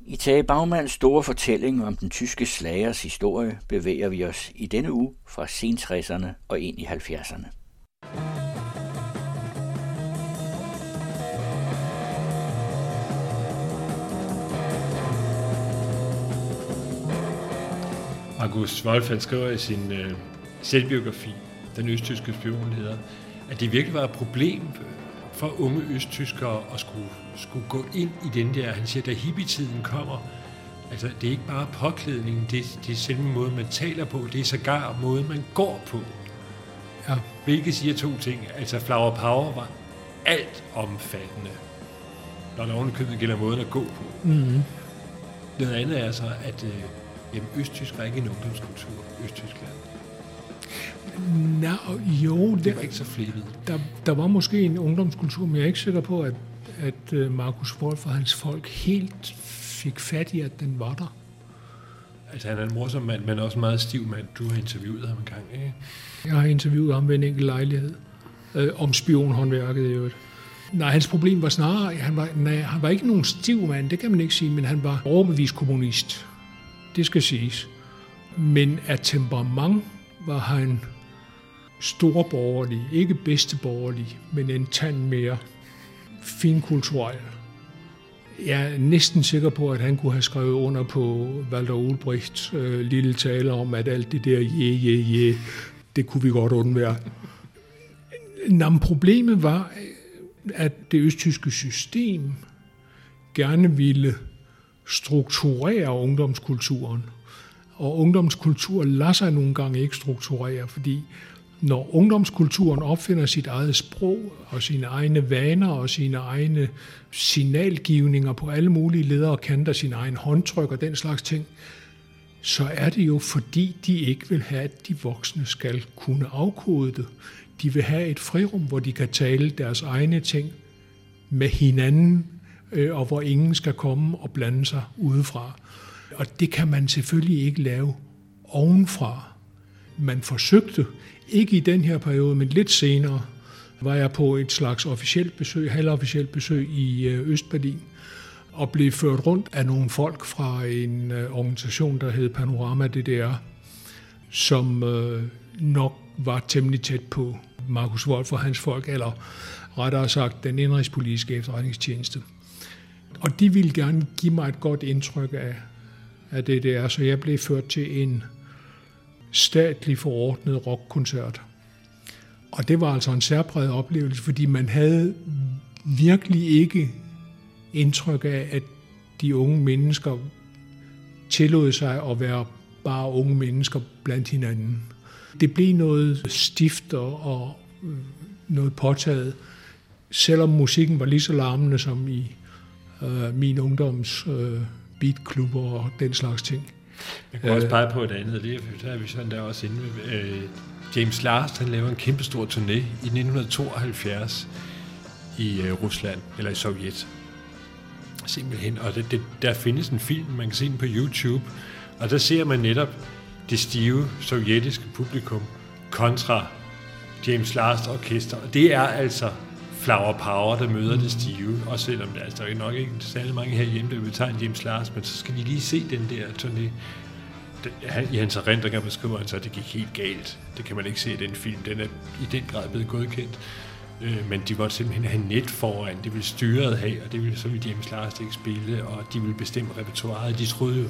I Tage Baumans store fortælling om den tyske slagers historie bevæger vi os i denne uge fra sen 60'erne og ind i 70'erne. August Wolf han skriver i sin øh, selvbiografi, Den østtyske spion hedder, at det virkelig var et problem for unge østtyskere at skulle, skulle gå ind i den der, han siger, da hippietiden kommer, altså det er ikke bare påklædningen, det, det er selve måde, man taler på, det er sågar måde, man går på. Ja. Hvilket siger to ting. Altså Flower Power var alt omfattende, når der ovenikøbet gælder måden at gå på. Mm-hmm. Noget andet er så, at øh, jamen, Østtysk var ikke en ungdomskultur, Østtyskland. Nå, jo, det var ikke så flippet. Der, der var måske en ungdomskultur, men jeg er ikke sikker på, at, at øh, Markus Wolf og hans folk helt fik fat i, at den var der. Altså han er en morsom mand, men også en meget stiv mand. Du har interviewet ham en gang, ikke? Jeg har interviewet ham ved en enkelt lejlighed. Øh, om spionhåndværket i øvrigt. Nej, hans problem var snarere, han var, nej, han var ikke nogen stiv mand, det kan man ikke sige, men han var overbevist kommunist. Det skal siges. Men af temperament var han storborgerlig, ikke bedsteborgerlig, men en tand mere finkulturel. Jeg er næsten sikker på, at han kunne have skrevet under på Walter Ulbrichts øh, lille tale om, at alt det der je, je, je, det kunne vi godt undvære. Nå, problemet var, at det østtyske system gerne ville strukturere ungdomskulturen. Og ungdomskultur lader sig nogle gange ikke strukturere, fordi når ungdomskulturen opfinder sit eget sprog og sine egne vaner og sine egne signalgivninger på alle mulige ledere og kanter, sin egen håndtryk og den slags ting, så er det jo fordi, de ikke vil have, at de voksne skal kunne afkode det. De vil have et frirum, hvor de kan tale deres egne ting med hinanden, øh, og hvor ingen skal komme og blande sig udefra. Og det kan man selvfølgelig ikke lave ovenfra. Man forsøgte ikke i den her periode, men lidt senere, var jeg på et slags officielt besøg, halvofficielt besøg i øh, Østberlin, og blev ført rundt af nogle folk fra en øh, organisation, der hed Panorama DDR, som øh, nok var temmelig tæt på Markus Wolf og hans folk, eller rettere sagt den indrigspolitiske efterretningstjeneste. Og de ville gerne give mig et godt indtryk af, af det så jeg blev ført til en statlig forordnet rockkoncert. Og det var altså en særpræget oplevelse, fordi man havde virkelig ikke indtryk af, at de unge mennesker tillod sig at være bare unge mennesker blandt hinanden. Det blev noget stift og noget påtaget, selvom musikken var lige så larmende som i øh, min ungdoms øh, beatklubber og den slags ting. Jeg kan også pege på et andet, det er vi sådan der også inde ved. Øh, James Last, han laver en kæmpestor turné i 1972 i øh, Rusland, eller i Sovjet. Simpelthen, og det, det, der findes en film, man kan se den på YouTube, og der ser man netop det stive sovjetiske publikum kontra James Last orkester, og det er altså Flower Power, der møder det stive, og selvom der, altså, der er nok ikke særlig mange herhjemme, der vil tage en James Lars, men så skal de lige se den der turné. I hans erindringer beskriver han så, at det gik helt galt. Det kan man ikke se i den film. Den er i den grad blevet godkendt. Øh, men de var simpelthen have net foran. Det ville styret have, og det ville så ville James Lars ikke spille, og de ville bestemme repertoireet. De troede jo,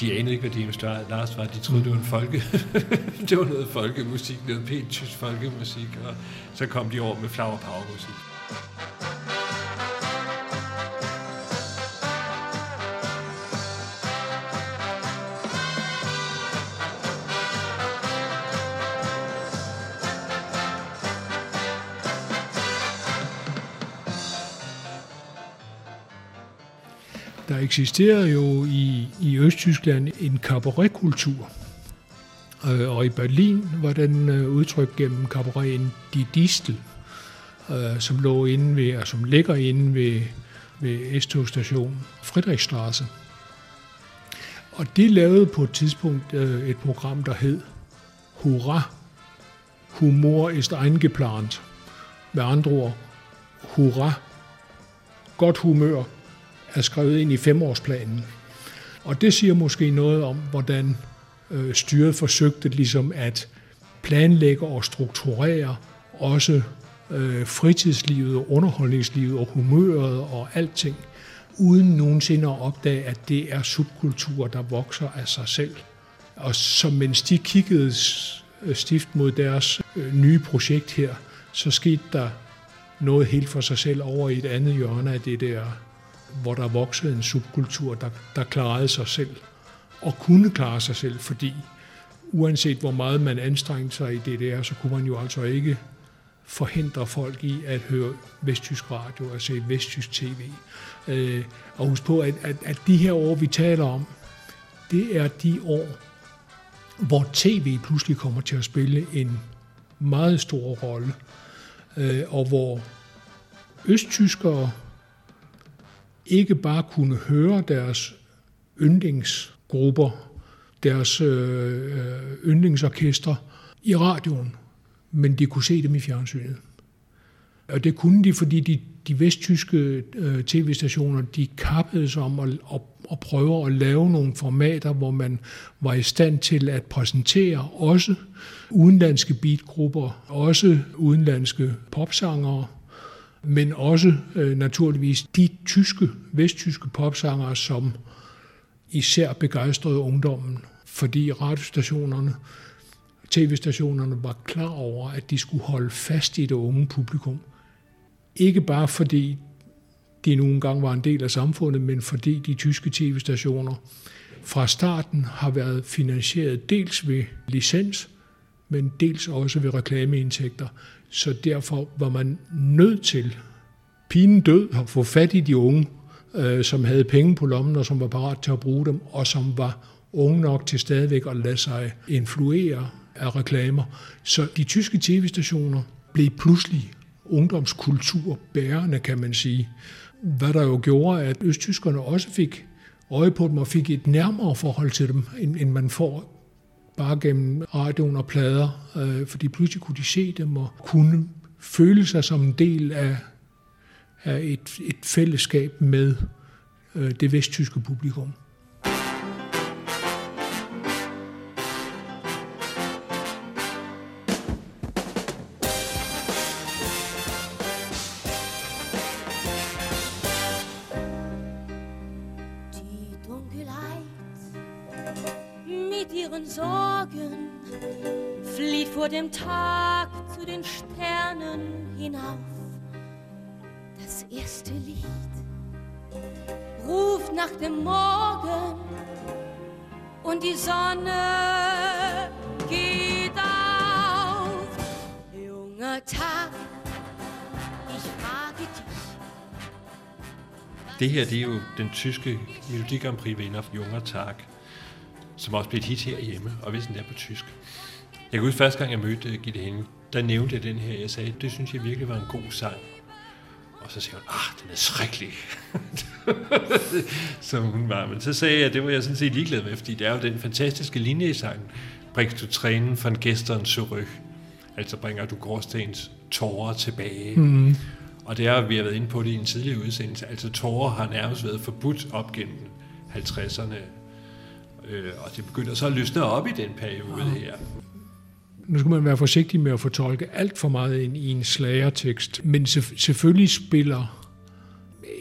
de anede ikke, hvad James Lars var. De troede, det var en folke. det var noget folkemusik, noget pænt tysk folkemusik, og så kom de over med flower power musik. Der eksisterer jo i, i Østtyskland en kabaretkultur, øh, og i Berlin var den udtryk udtrykt gennem kabareten Die Distel, øh, som lå inde ved, og som ligger inde ved, ved S-togstationen Friedrichstraße. Og de lavede på et tidspunkt et program, der hed Hurra, Humor ist eingeplant. Med andre ord, hurra, godt humør er skrevet ind i femårsplanen. Og det siger måske noget om, hvordan øh, styret forsøgte ligesom at planlægge og strukturere også øh, fritidslivet og underholdningslivet og humøret og alting, uden nogensinde at opdage, at det er subkulturer, der vokser af sig selv. Og så mens de kiggede øh, stift mod deres øh, nye projekt her, så skete der noget helt for sig selv over i et andet hjørne af det der, hvor der voksede en subkultur, der, der klarede sig selv og kunne klare sig selv, fordi uanset hvor meget man anstrengte sig i det der, så kunne man jo altså ikke forhindre folk i at høre vesttysk radio og se vesttysk tv. Øh, og husk på, at, at, at de her år, vi taler om, det er de år, hvor tv pludselig kommer til at spille en meget stor rolle, øh, og hvor østtyskere ikke bare kunne høre deres yndlingsgrupper, deres øh, øh, yndlingsorkestre i radioen, men de kunne se dem i fjernsynet. Og det kunne de, fordi de, de vesttyske øh, tv-stationer, de kappede sig om at, at, at prøve at lave nogle formater, hvor man var i stand til at præsentere også udenlandske beatgrupper, også udenlandske popsangere, men også øh, naturligvis de tyske, vesttyske popsangere, som især begejstrede ungdommen, fordi radiostationerne, tv-stationerne var klar over, at de skulle holde fast i det unge publikum. Ikke bare fordi de nogle gange var en del af samfundet, men fordi de tyske tv-stationer fra starten har været finansieret dels ved licens, men dels også ved reklameindtægter. Så derfor var man nødt til, pinen død, at få fat i de unge, øh, som havde penge på lommen og som var parat til at bruge dem, og som var unge nok til stadigvæk at lade sig influere af reklamer. Så de tyske tv-stationer blev pludselig ungdomskultur bærende, kan man sige. Hvad der jo gjorde, at østtyskerne også fik øje på dem og fik et nærmere forhold til dem, end man får bare gennem radioen og plader, øh, fordi pludselig kunne de se dem og kunne føle sig som en del af, af et, et fællesskab med øh, det vesttyske publikum. Tag zu den Sternen hinauf. Das erste Lied ruft nach dem Morgen und die Sonne geht auf. Junger Tag, ich frage dich. Det her det er jo den tyske Melodi Grand Prix vinder Junger Tag, som også blev et hit herhjemme, og hvis den er på tysk. Jeg kan huske første gang, jeg mødte Gitte Henning, der nævnte jeg den her. Jeg sagde, det synes jeg virkelig var en god sang. Og så siger hun, ah, den er skrækkelig. Som hun var. Men så sagde jeg, det var jeg sådan set ligeglad med, fordi det er jo den fantastiske linje i sangen. Bringst du trænen von gestern zurück. Altså bringer du gårdsdagens tårer tilbage. Mm. Og det er, vi har været inde på det i en tidligere udsendelse, altså tårer har nærmest været forbudt op gennem 50'erne. Øh, og det begynder så at løsne op i den periode her nu skal man være forsigtig med at fortolke alt for meget ind i en slagertekst, men selvfølgelig spiller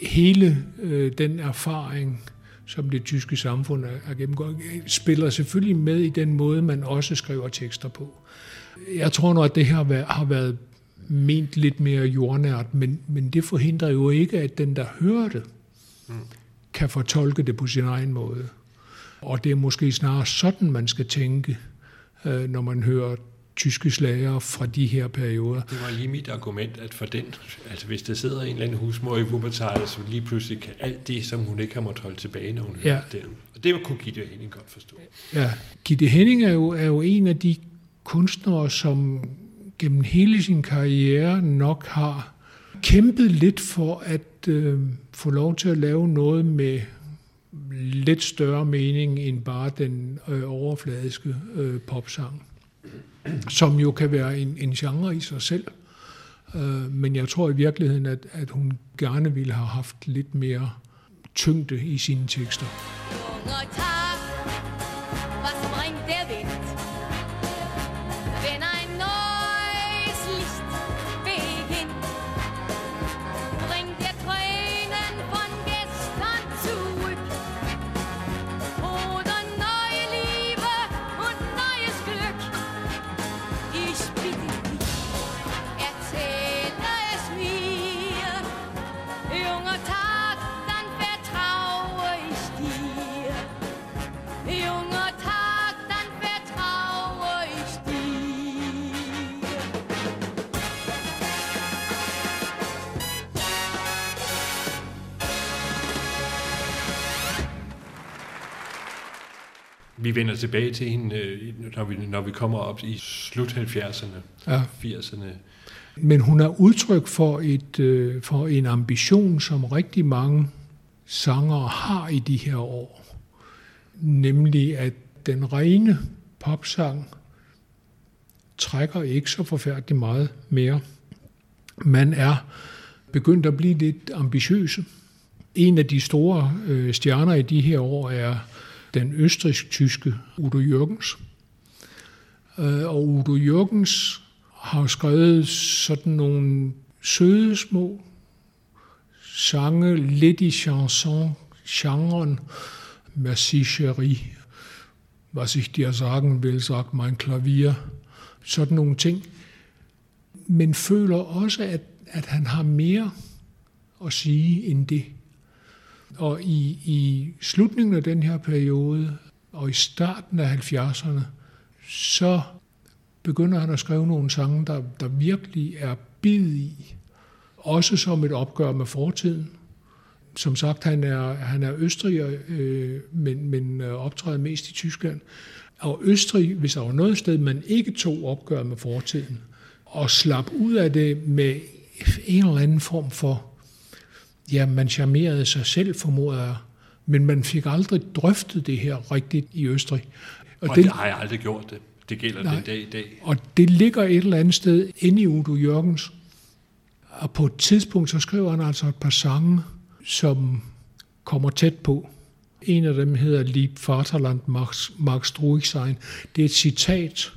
hele øh, den erfaring, som det tyske samfund er gennemgået, spiller selvfølgelig med i den måde, man også skriver tekster på. Jeg tror nu, at det her har været ment lidt mere jordnært, men, men det forhindrer jo ikke, at den, der hører det, kan fortolke det på sin egen måde. Og det er måske snarere sådan, man skal tænke, øh, når man hører tyske slager fra de her perioder. Det var lige mit argument, at for den, altså hvis der sidder en eller anden husmor i Wuppertal, så lige pludselig kan alt det, som hun ikke har måttet holde tilbage, når hun ja. hører den. Og det kunne Gitte Henning godt forstå. Ja, Gitte Henning er jo, er jo en af de kunstnere, som gennem hele sin karriere nok har kæmpet lidt for at øh, få lov til at lave noget med lidt større mening end bare den øh, overfladiske øh, popsang som jo kan være en, en genre i sig selv. Øh, men jeg tror i virkeligheden, at, at hun gerne ville have haft lidt mere tyngde i sine tekster. Junger Vi vender tilbage til hende, øh, når vi, når vi kommer op i slut 70'erne, Ja. 80'erne. Men hun er udtryk for, et, øh, for en ambition, som rigtig mange sangere har i de her år. Nemlig at den rene popsang trækker ikke så forfærdeligt meget mere. Man er begyndt at blive lidt ambitiøse. En af de store øh, stjerner i de her år er den østrisk-tyske Udo Jürgens. Øh, og Udo Jürgens har skrevet sådan nogle søde små sange, lidt i chanson-genren. Merci chérie, was ich dir sagen will, sagt mein Klavier. Sådan nogle ting. Men føler også, at, at han har mere at sige end det. Og i, i slutningen af den her periode, og i starten af 70'erne, så begynder han at skrive nogle sange, der, der virkelig er bid i. Også som et opgør med fortiden. Som sagt, han er, han er østriger, øh, men, men øh, optræder mest i Tyskland. Og Østrig, hvis der var noget sted, man ikke tog opgør med fortiden, og slap ud af det med en eller anden form for, ja, man charmerede sig selv, formoder jeg, men man fik aldrig drøftet det her rigtigt i Østrig. Og, og det, det har jeg aldrig gjort det. Det gælder Nej. den dag i dag. Og det ligger et eller andet sted inde i Udo Jørgens. Og på et tidspunkt, så skriver han altså et par sange, som kommer tæt på. En af dem hedder Lieb Vaterland Max, Max Ruhigsein. Det er et citat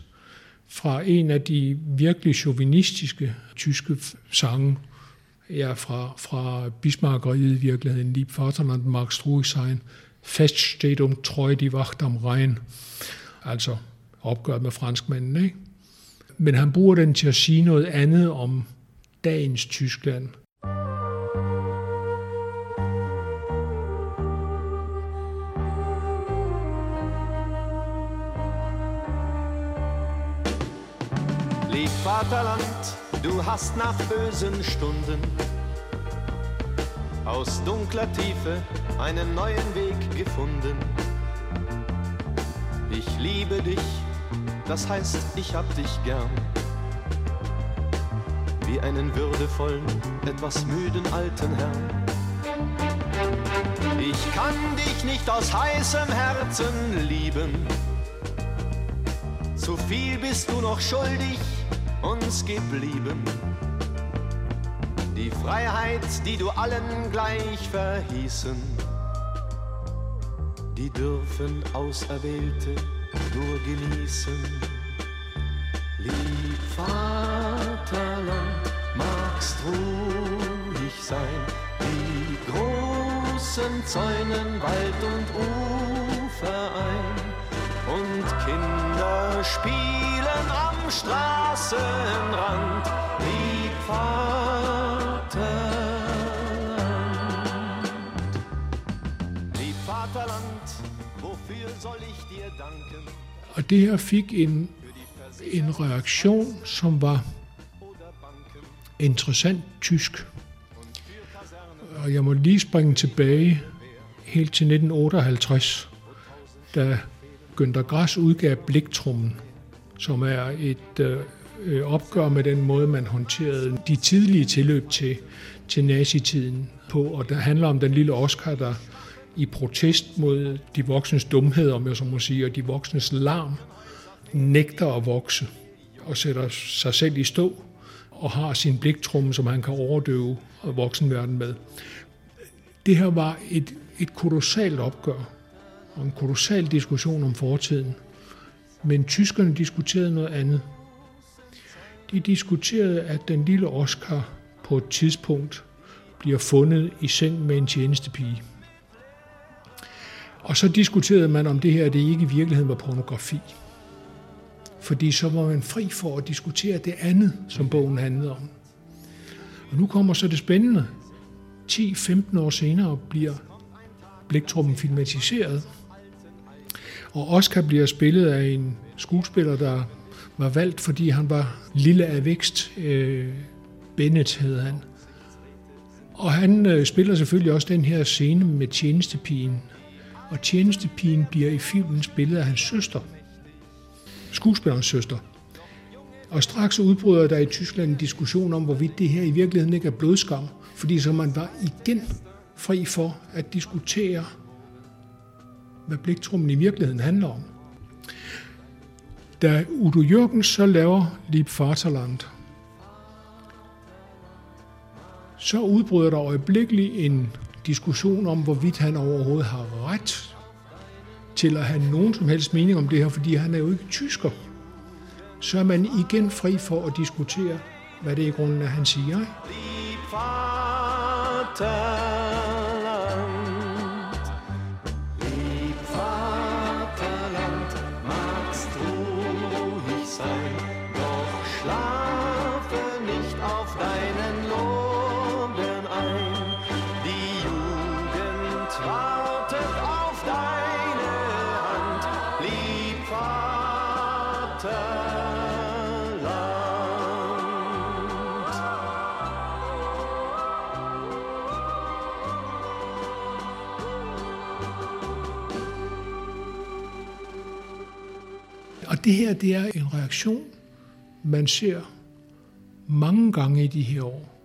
fra en af de virkelig chauvinistiske tyske sange, ja, fra, fra Bismarckeriet i virkeligheden, Lieb Vaterland Max Ruhigsein. Fest steht um treu die Wacht am Rhein. Altså opgør med franskmændene. Ikke? Men han bruger den til at sige noget andet om dagens Tyskland. Vaterland, du hast nach bösen Stunden aus dunkler Tiefe einen neuen Weg gefunden. Ich liebe dich, das heißt, ich hab dich gern. Wie einen würdevollen, etwas müden alten Herrn. Ich kann dich nicht aus heißem Herzen lieben. Zu viel bist du noch schuldig uns geblieben. Die Freiheit, die du allen gleich verhießen, die dürfen Auserwählte nur genießen. Lieb Vaterland, magst ruhig sein, die großen Zäunen Wald und Ufer ein und Kinder spielen am Straßenrand. Lieb Vaterland, lieb Vaterland, wofür soll ich dir danken? Og det her fik en, en reaktion, som var interessant tysk. Og jeg må lige springe tilbage helt til 1958, da Günther Grass udgav Bliktrummen, som er et øh, øh, opgør med den måde, man håndterede de tidlige tilløb til, til nazitiden på. Og det handler om den lille Oscar, der i protest mod de voksnes dumhed, om jeg så må sige, og de voksnes larm, nægter at vokse og sætter sig selv i stå og har sin bliktrumme, som han kan overdøve voksenverden med. Det her var et, et kolossalt opgør og en kolossal diskussion om fortiden. Men tyskerne diskuterede noget andet. De diskuterede, at den lille Oscar på et tidspunkt bliver fundet i seng med en tjenestepige. Og så diskuterede man, om det her det ikke i virkeligheden var pornografi. Fordi så var man fri for at diskutere det andet, som bogen handlede om. Og nu kommer så det spændende. 10-15 år senere bliver Bliktruppen filmatiseret. Og Oscar bliver spillet af en skuespiller, der var valgt, fordi han var lille af vækst. Øh, Bennett hed han. Og han øh, spiller selvfølgelig også den her scene med tjenestepigen. Og tjenestepigen bliver i filmen spillet af hans søster. Skuespillerens søster. Og straks udbryder der i Tyskland en diskussion om, hvorvidt det her i virkeligheden ikke er blodskam. Fordi så man var igen fri for at diskutere, hvad bliktrummen i virkeligheden handler om. Da Udo Jørgens så laver Lieb Vaterland, så udbryder der øjeblikkeligt en diskussion om, hvorvidt han overhovedet har ret til at have nogen som helst mening om det her, fordi han er jo ikke tysker. Så er man igen fri for at diskutere, hvad det i grunden er, han siger. Lieb Vaterland, Og det her, det er en reaktion, man ser mange gange i de her år.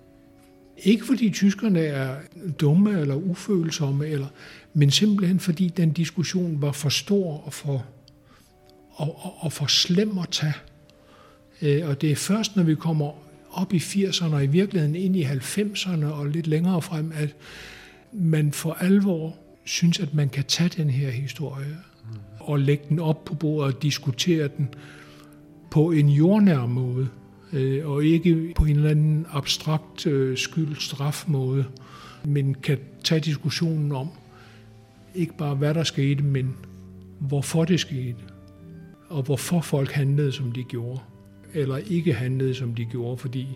Ikke fordi tyskerne er dumme eller ufølsomme, eller, men simpelthen fordi den diskussion var for stor og for, og, og, og for slem at tage. Øh, Og det er først, når vi kommer op i 80'erne og i virkeligheden ind i 90'erne og lidt længere frem, at man for alvor synes, at man kan tage den her historie og lægge den op på bordet og diskutere den på en jordnær måde, øh, og ikke på en eller anden abstrakt øh, skyld-straf måde, men kan tage diskussionen om ikke bare hvad der skete, men hvorfor det skete, og hvorfor folk handlede, som de gjorde, eller ikke handlede, som de gjorde, fordi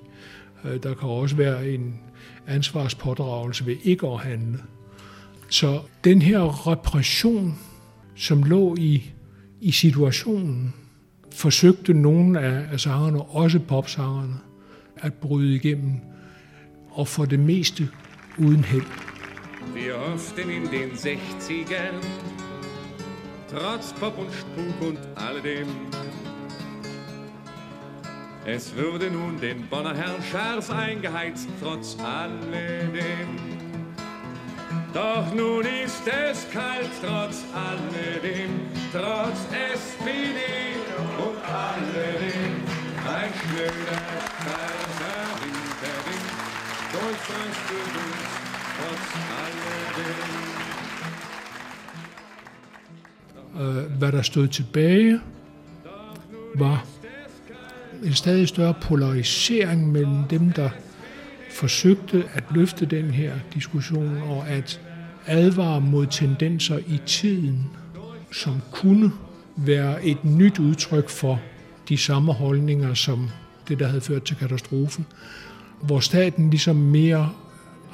øh, der kan også være en ansvarspådragelse ved ikke at handle. Så den her repression, som lå i, i situationen, forsøgte nogle af, af sangerne, også popsangerne, at bryde igennem, og for det meste uden held. Wie oft in den 60ern, trotz Pop und Spuk und alledem. Es würde nun den Bonner Herrn scharf eingeheizt, trotz alledem. Doch nun ist es kalt, trotz alledem, trotz SPD und alledem. Ein schnöder, kalter Øh, hvad der stod tilbage, var en stadig større polarisering mellem dem, der forsøgte at løfte den her diskussion og at advare mod tendenser i tiden, som kunne være et nyt udtryk for de samme holdninger som det, der havde ført til katastrofen, hvor staten ligesom mere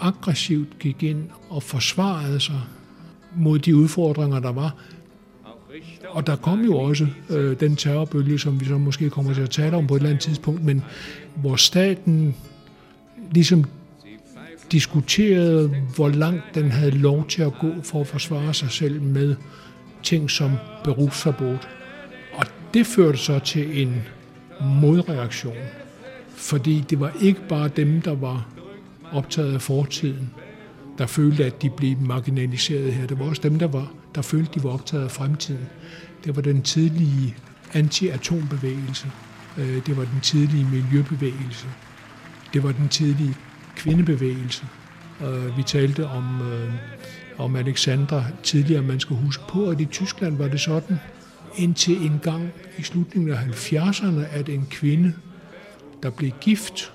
aggressivt gik ind og forsvarede sig mod de udfordringer, der var, og der kom jo også øh, den terrorbølge, som vi så måske kommer til at tale om på et eller andet tidspunkt, men hvor staten ligesom diskuterede, hvor langt den havde lov til at gå for at forsvare sig selv med ting som berufsforbud. Og det førte så til en modreaktion, fordi det var ikke bare dem, der var optaget af fortiden, der følte, at de blev marginaliseret her. Det var også dem, der, var, der følte, de var optaget af fremtiden. Det var den tidlige anti-atombevægelse. Øh, det var den tidlige miljøbevægelse. Det var den tidlige kvindebevægelse. Vi talte om øh, om Alexandra tidligere. Man skal huske på, at i Tyskland var det sådan, indtil en gang i slutningen af 70'erne, at en kvinde, der blev gift,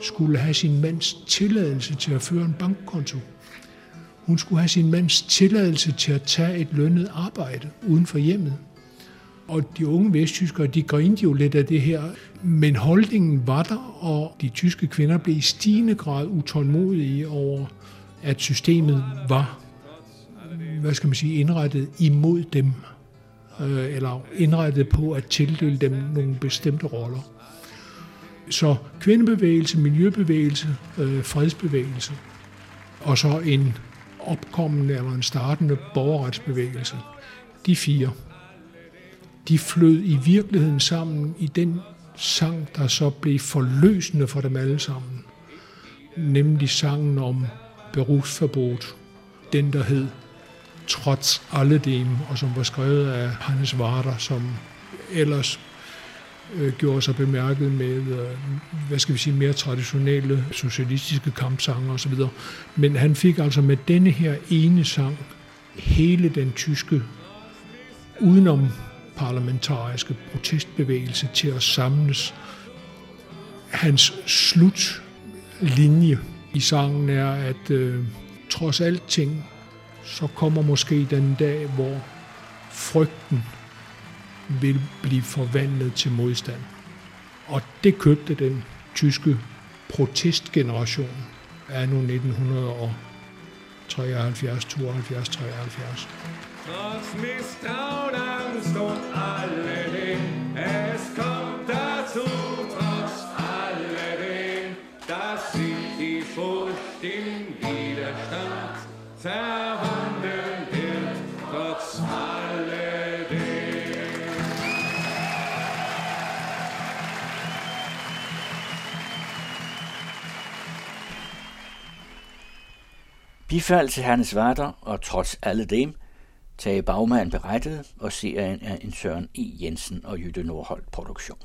skulle have sin mands tilladelse til at føre en bankkonto. Hun skulle have sin mands tilladelse til at tage et lønnet arbejde uden for hjemmet. Og de unge vesttyskere, de grinede jo lidt af det her, men holdningen var der, og de tyske kvinder blev i stigende grad utålmodige over, at systemet var, hvad skal man sige, indrettet imod dem, øh, eller indrettet på at tildele dem nogle bestemte roller. Så kvindebevægelse, miljøbevægelse, øh, fredsbevægelse, og så en opkommende eller en startende borgerretsbevægelse. De fire, de flød i virkeligheden sammen i den sang, der så blev forløsende for dem alle sammen. Nemlig sangen om berufsforbot. den der hed Trots alle dem, og som var skrevet af Hannes Varder, som ellers øh, gjorde sig bemærket med, øh, hvad skal vi sige, mere traditionelle socialistiske kampsange osv. Men han fik altså med denne her ene sang hele den tyske udenom parlamentariske protestbevægelse til at samles. Hans slutlinje i sangen er, at øh, trods alting, så kommer måske den dag, hvor frygten vil blive forvandlet til modstand. Og det købte den tyske protestgeneration af nu 1973, 72, 73. Trotz Misstrauen, Angst und alledem, es kommt dazu, trotz alledem, dass sich die Furcht im Widerstand verwandeln Bifald til Hannes Vader og trods alle dem, Tage Bagman berettet, og serien er en Søren E. Jensen og Jytte Nordholt produktion.